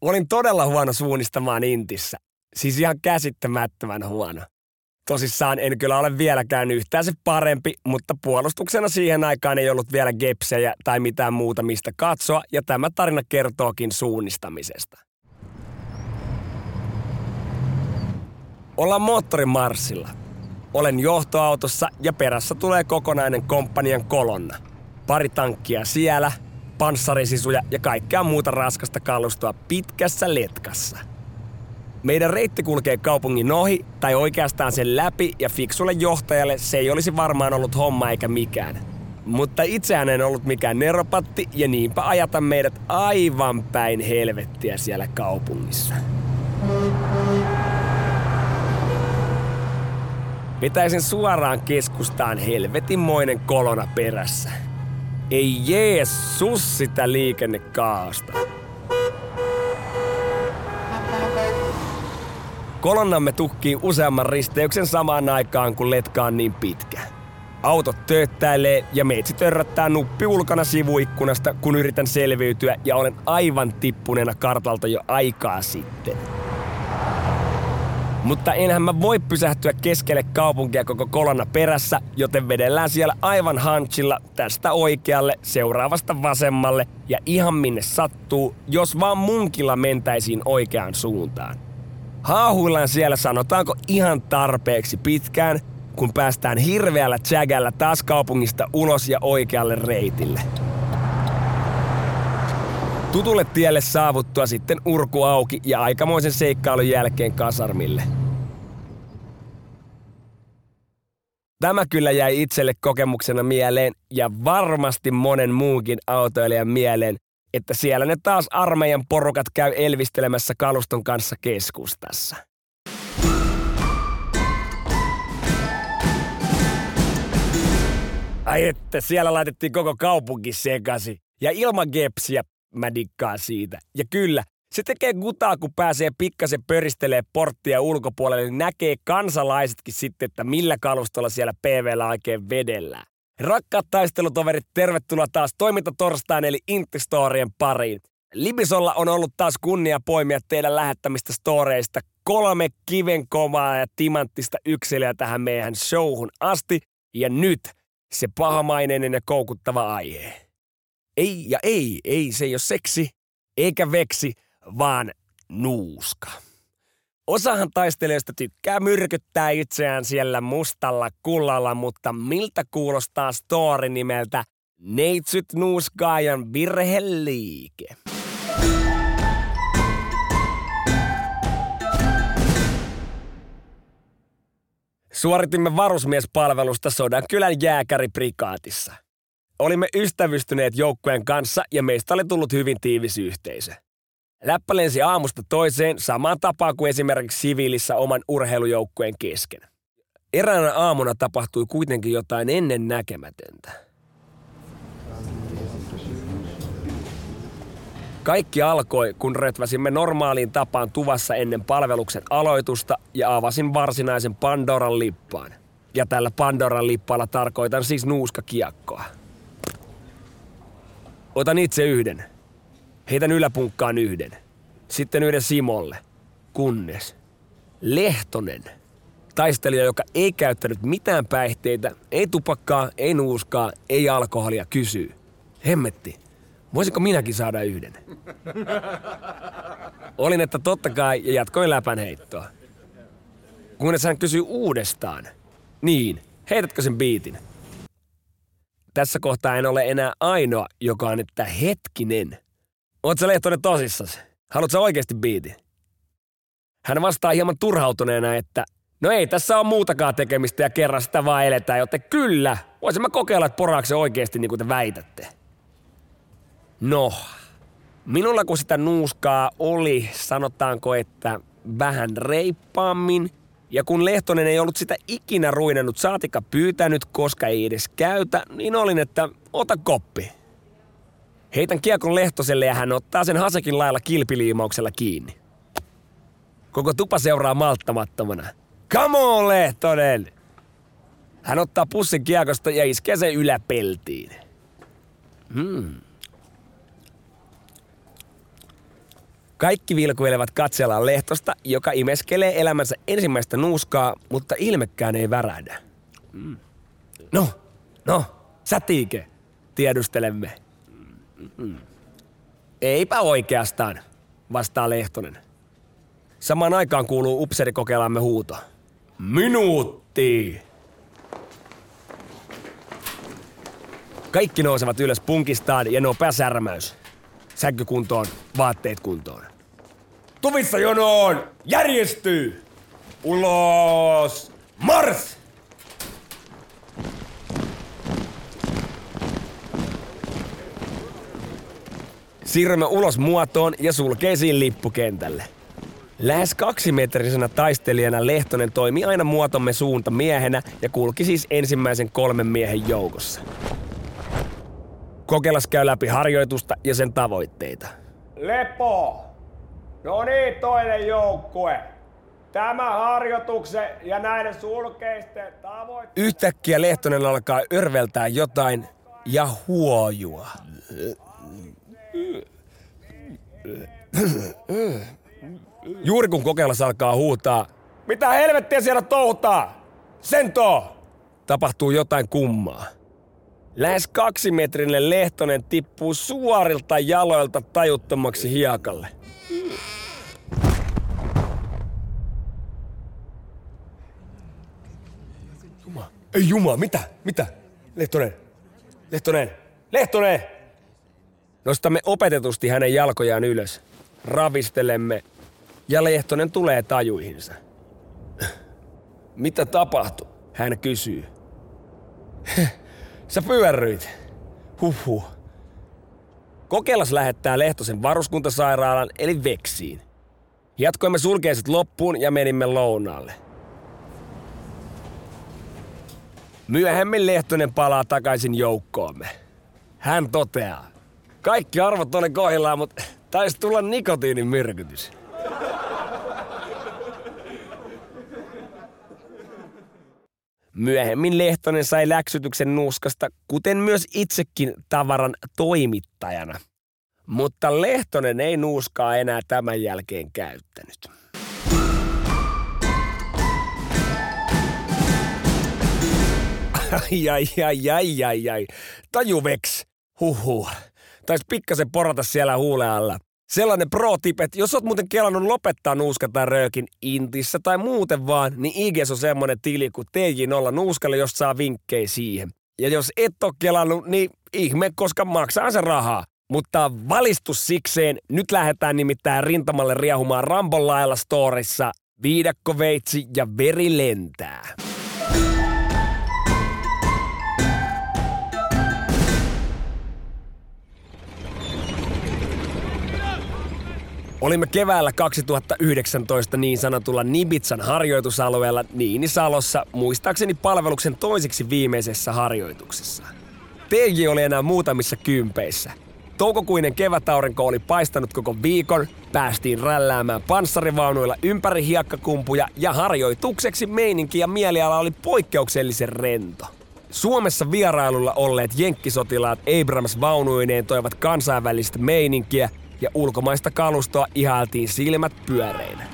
Olin todella huono suunnistamaan Intissä. Siis ihan käsittämättömän huono. Tosissaan en kyllä ole vieläkään yhtään se parempi, mutta puolustuksena siihen aikaan ei ollut vielä gepsejä tai mitään muuta mistä katsoa, ja tämä tarina kertookin suunnistamisesta. Ollaan moottorimarssilla. Olen johtoautossa ja perässä tulee kokonainen komppanian kolonna. Pari tankkia siellä, panssarisisuja ja kaikkea muuta raskasta kalustoa pitkässä letkassa. Meidän reitti kulkee kaupungin ohi tai oikeastaan sen läpi ja fiksulle johtajalle se ei olisi varmaan ollut homma eikä mikään. Mutta itsehän en ollut mikään neropatti ja niinpä ajata meidät aivan päin helvettiä siellä kaupungissa. Pitäisin suoraan keskustaan helvetinmoinen kolona perässä. Ei Jeesus sitä liikennekaasta. Kolonnamme tukkii useamman risteyksen samaan aikaan, kun letka on niin pitkä. Autot tööttäilee ja meitsi törröttää nuppi ulkona sivuikkunasta, kun yritän selviytyä ja olen aivan tippuneena kartalta jo aikaa sitten. Mutta enhän mä voi pysähtyä keskelle kaupunkia koko kolonna perässä, joten vedellään siellä aivan hanchilla tästä oikealle, seuraavasta vasemmalle ja ihan minne sattuu, jos vaan munkilla mentäisiin oikeaan suuntaan. Haahuillaan siellä sanotaanko ihan tarpeeksi pitkään, kun päästään hirveällä jägällä taas kaupungista ulos ja oikealle reitille. Tutulle tielle saavuttua sitten urku auki ja aikamoisen seikkailun jälkeen kasarmille. Tämä kyllä jäi itselle kokemuksena mieleen ja varmasti monen muunkin autoilijan mieleen, että siellä ne taas armeijan porukat käy elvistelemässä kaluston kanssa keskustassa. Ai että, siellä laitettiin koko kaupunki sekasi. Ja ilman gepsiä mä dikkaan siitä. Ja kyllä, se tekee gutaa, kun pääsee pikkasen pöristelee porttia ulkopuolelle, niin näkee kansalaisetkin sitten, että millä kalustolla siellä PVllä oikein vedellään. Rakkaat taistelutoverit, tervetuloa taas toimintatorstaina eli Intistorien pariin. Libisolla on ollut taas kunnia poimia teidän lähettämistä storeista kolme kivenkomaa ja timanttista yksilöä tähän meidän showhun asti. Ja nyt se pahamaineinen ja koukuttava aihe. Ei ja ei, ei se ei ole seksi, eikä veksi, vaan nuuska. Osahan taistelijoista tykkää myrkyttää itseään siellä mustalla kullalla, mutta miltä kuulostaa story nimeltä Neitsyt nuuskaajan virheliike? Suoritimme varusmiespalvelusta Sodankylän jääkäriprikaatissa. Olimme ystävystyneet joukkueen kanssa ja meistä oli tullut hyvin tiivis yhteisö. Läppä lensi aamusta toiseen samaan tapaan kuin esimerkiksi siviilissä oman urheilujoukkueen kesken. Eräänä aamuna tapahtui kuitenkin jotain ennen näkemätöntä. Kaikki alkoi, kun rötväsimme normaaliin tapaan tuvassa ennen palveluksen aloitusta ja avasin varsinaisen Pandoran lippaan. Ja tällä Pandoran lippaalla tarkoitan siis nuuskakiekkoa. Otan itse yhden. Heitän yläpunkkaan yhden. Sitten yhden Simolle. Kunnes. Lehtonen. Taistelija, joka ei käyttänyt mitään päihteitä, ei tupakkaa, ei nuuskaa, ei alkoholia, kysyy. Hemmetti, voisinko minäkin saada yhden? Olin, että totta kai, ja jatkoin läpän heittoa. Kunnes hän kysyy uudestaan. Niin, heitätkö sen biitin? Tässä kohtaa en ole enää ainoa, joka on, että hetkinen. Oot sä Lehtonen tosissas? Haluatko oikeasti biitin? Hän vastaa hieman turhautuneena, että no ei tässä on muutakaan tekemistä ja kerran sitä vaan eletään, joten kyllä, voisin mä kokeilla, että poraakse oikeasti niin kuin te väitätte. No, minulla kun sitä nuuskaa oli, sanotaanko, että vähän reippaammin, ja kun Lehtonen ei ollut sitä ikinä ruinannut saatika pyytänyt, koska ei edes käytä, niin olin, että ota koppi. Heitän kiekon Lehtoselle ja hän ottaa sen Hasekin lailla kilpiliimauksella kiinni. Koko tupa seuraa malttamattomana. Come on, Lehtonen! Hän ottaa pussin kiekosta ja iskee sen yläpeltiin. Hmm. Kaikki vilkuilevat katsellaan Lehtosta, joka imeskelee elämänsä ensimmäistä nuuskaa, mutta ilmekään ei värähdä. Mm. No, no, sätiike, tiedustelemme. Mm. Eipä oikeastaan, vastaa Lehtonen. Samaan aikaan kuuluu upserikokeilaamme huuto. Minuutti! Kaikki nousevat ylös punkistaan ja nopea särmäys. Sänkky kuntoon, vaatteet kuntoon. Tuvissa jonoon! Järjestyy! Ulos! Mars! Siirrymme ulos muotoon ja sulkeisiin lippukentälle. Lähes kaksimetrisenä taistelijana Lehtonen toimi aina muotomme suunta miehenä ja kulki siis ensimmäisen kolmen miehen joukossa. Kokelas käy läpi harjoitusta ja sen tavoitteita. Lepo! No niin, toinen joukkue. Tämä harjoituksen ja näiden sulkeisten tavoitteiden... Yhtäkkiä Lehtonen alkaa örveltää jotain ja huojua. Juuri kun kokeilas alkaa huutaa, Mitä helvettiä siellä touhutaan? Sento! tapahtuu jotain kummaa. Lähes kaksimetrinen Lehtonen tippuu suorilta jaloilta tajuttomaksi hiekalle. Ei Juma, mitä? Mitä? Lehtonen. Lehtonen. Lehtonen! Nostamme opetetusti hänen jalkojaan ylös. Ravistelemme. Ja Lehtonen tulee tajuihinsa. Mitä tapahtui? Hän kysyy. Sä pyörryit. Huhhuh. Kokelas lähettää Lehtosen varuskuntasairaalan eli Veksiin. Jatkoimme sulkeiset loppuun ja menimme lounaalle. Myöhemmin Lehtonen palaa takaisin joukkoomme. Hän toteaa. Kaikki arvot oli kohdillaan, mutta taisi tulla nikotiinin myrkytys. Myöhemmin Lehtonen sai läksytyksen nuuskasta, kuten myös itsekin tavaran toimittajana. Mutta Lehtonen ei nuuskaa enää tämän jälkeen käyttänyt. Ai, ai, ai, ai, ai, ai. Tajuveks. Huhhuh. Taisi pikkasen porata siellä huulen alla. Sellainen pro tip, että jos oot muuten kelannut lopettaa nuuska tai röökin Intissä tai muuten vaan, niin IGS on semmonen tili kuin TJ0 nuuskalle, josta saa vinkkejä siihen. Ja jos et ole kelannut, niin ihme, koska maksaa se rahaa. Mutta valistus sikseen, nyt lähdetään nimittäin rintamalle riehumaan Rambon lailla storissa. Viidakkoveitsi ja veri lentää. Olimme keväällä 2019 niin sanotulla Nibitsan harjoitusalueella Niinisalossa, muistaakseni palveluksen toiseksi viimeisessä harjoituksessa. TJ oli enää muutamissa kympeissä. Toukokuinen kevätaurinko oli paistanut koko viikon, päästiin rälläämään panssarivaunuilla ympäri hiekkakumpuja ja harjoitukseksi meininki ja mieliala oli poikkeuksellisen rento. Suomessa vierailulla olleet jenkkisotilaat Abrams vaunuineen toivat kansainvälistä meininkiä ja ulkomaista kalustoa ihailtiin silmät pyöreinä.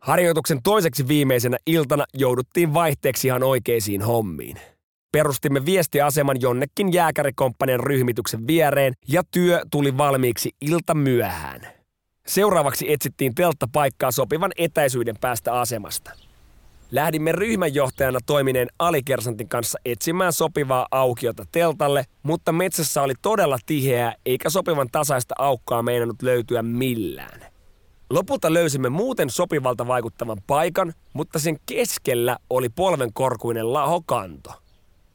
Harjoituksen toiseksi viimeisenä iltana jouduttiin vaihteeksi ihan oikeisiin hommiin. Perustimme viestiaseman jonnekin jääkärikomppanian ryhmityksen viereen ja työ tuli valmiiksi ilta myöhään. Seuraavaksi etsittiin telttapaikkaa sopivan etäisyyden päästä asemasta. Lähdimme ryhmänjohtajana toimineen alikersantin kanssa etsimään sopivaa aukiota teltalle, mutta metsässä oli todella tiheää eikä sopivan tasaista aukkaa meinannut löytyä millään. Lopulta löysimme muuten sopivalta vaikuttavan paikan, mutta sen keskellä oli polvenkorkuinen lahokanto.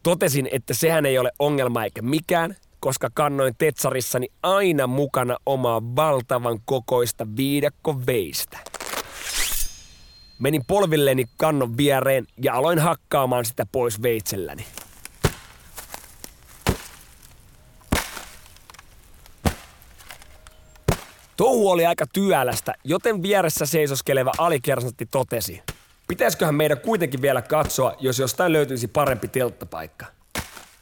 Totesin, että sehän ei ole ongelma eikä mikään, koska kannoin Tetsarissani aina mukana omaa valtavan kokoista viidakko veistä. Menin polvilleni kannon viereen ja aloin hakkaamaan sitä pois veitselläni. Touhu oli aika työlästä, joten vieressä seisoskeleva alikersantti totesi. Pitäisiköhän meidän kuitenkin vielä katsoa, jos jostain löytyisi parempi telttapaikka.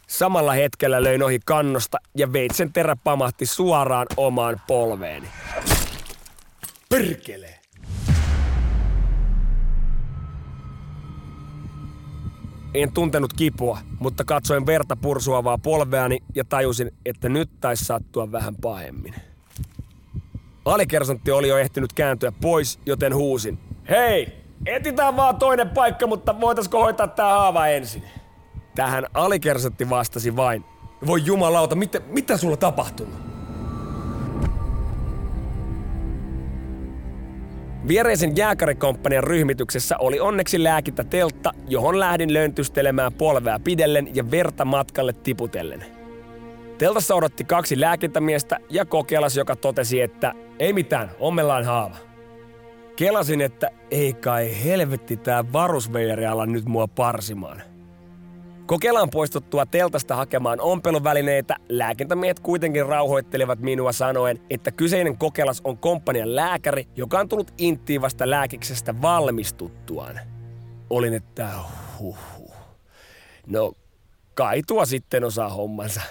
Samalla hetkellä löin ohi kannosta ja veitsen terä pamahti suoraan omaan polveeni. Perkele! En tuntenut kipua, mutta katsoin verta pursuavaa polveani ja tajusin, että nyt taisi sattua vähän pahemmin. Alikersantti oli jo ehtinyt kääntyä pois, joten huusin. Hei, etitään vaan toinen paikka, mutta voitaisko hoitaa tää haava ensin? Tähän alikersantti vastasi vain. Voi jumalauta, mitä, mitä sulla tapahtunut? Viereisen jääkärikomppanian ryhmityksessä oli onneksi lääkintäteltta, johon lähdin löntystelemään polvea pidellen ja verta matkalle tiputellen. Teltassa odotti kaksi lääkintämiestä ja kokelas, joka totesi, että ei mitään, ommellaan haava. Kelasin, että ei kai helvetti tää varusveijari ala nyt mua parsimaan. Kokelaan poistuttua teltasta hakemaan ompeluvälineitä, lääkintämiehet kuitenkin rauhoittelivat minua sanoen, että kyseinen kokelas on komppanian lääkäri, joka on tullut inttiin vasta lääkiksestä valmistuttuaan. Olin, että huh, huh. No, kai tuo sitten osaa hommansa.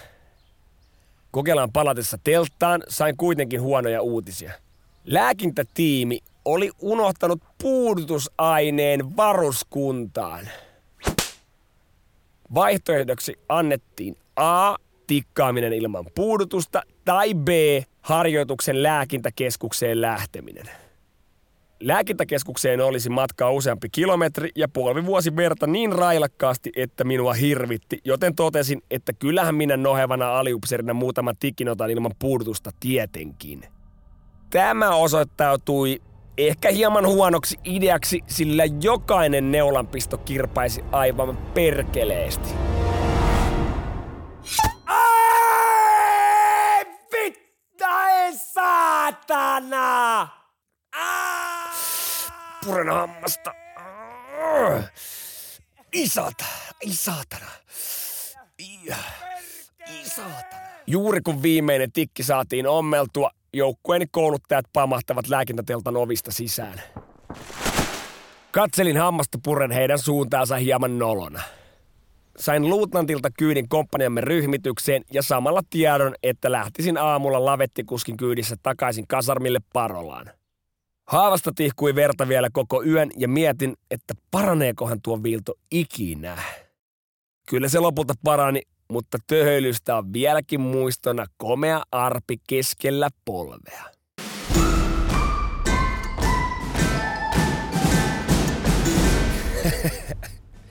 Kokelaan palatessa telttaan sain kuitenkin huonoja uutisia. Lääkintätiimi oli unohtanut puudutusaineen varuskuntaan. Vaihtoehdoksi annettiin A. Tikkaaminen ilman puudutusta tai B. Harjoituksen lääkintäkeskukseen lähteminen. Lääkintäkeskukseen olisi matkaa useampi kilometri ja puoli vuosi verta niin railakkaasti, että minua hirvitti, joten totesin, että kyllähän minä nohevana aliupserina muutaman tikinotan ilman puudutusta tietenkin. Tämä osoittautui ehkä hieman huonoksi ideaksi, sillä jokainen neulanpisto kirpaisi aivan perkeleesti. Ai, vitta ei saatana! Puren hammasta. Isata, isatana. Isatana. Juuri kun viimeinen tikki saatiin ommeltua, joukkueeni kouluttajat pamahtavat lääkintäteltan ovista sisään. Katselin hammasta puren heidän suuntaansa hieman nolona. Sain luutnantilta kyydin komppaniamme ryhmitykseen ja samalla tiedon, että lähtisin aamulla lavettikuskin kyydissä takaisin kasarmille Parolaan. Haavasta tihkui verta vielä koko yön ja mietin, että paraneekohan tuo viilto ikinä. Kyllä se lopulta parani, mutta töhöilystä on vieläkin muistona komea arpi keskellä polvea.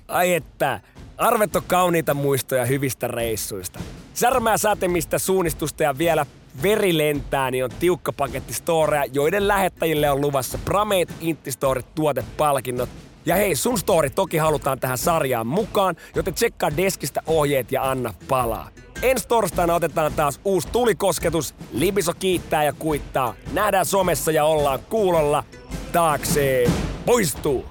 Ai että, arvet on kauniita muistoja hyvistä reissuista. Särmää sätemistä suunnistusta ja vielä veri lentää, niin on tiukka paketti storeja, joiden lähettäjille on luvassa Bramate Intistorit tuotepalkinnot ja hei, sun story toki halutaan tähän sarjaan mukaan, joten tsekkaa deskistä ohjeet ja anna palaa. Ensi torstaina otetaan taas uusi tulikosketus. Libiso kiittää ja kuittaa. Nähdään somessa ja ollaan kuulolla. Taakse poistuu.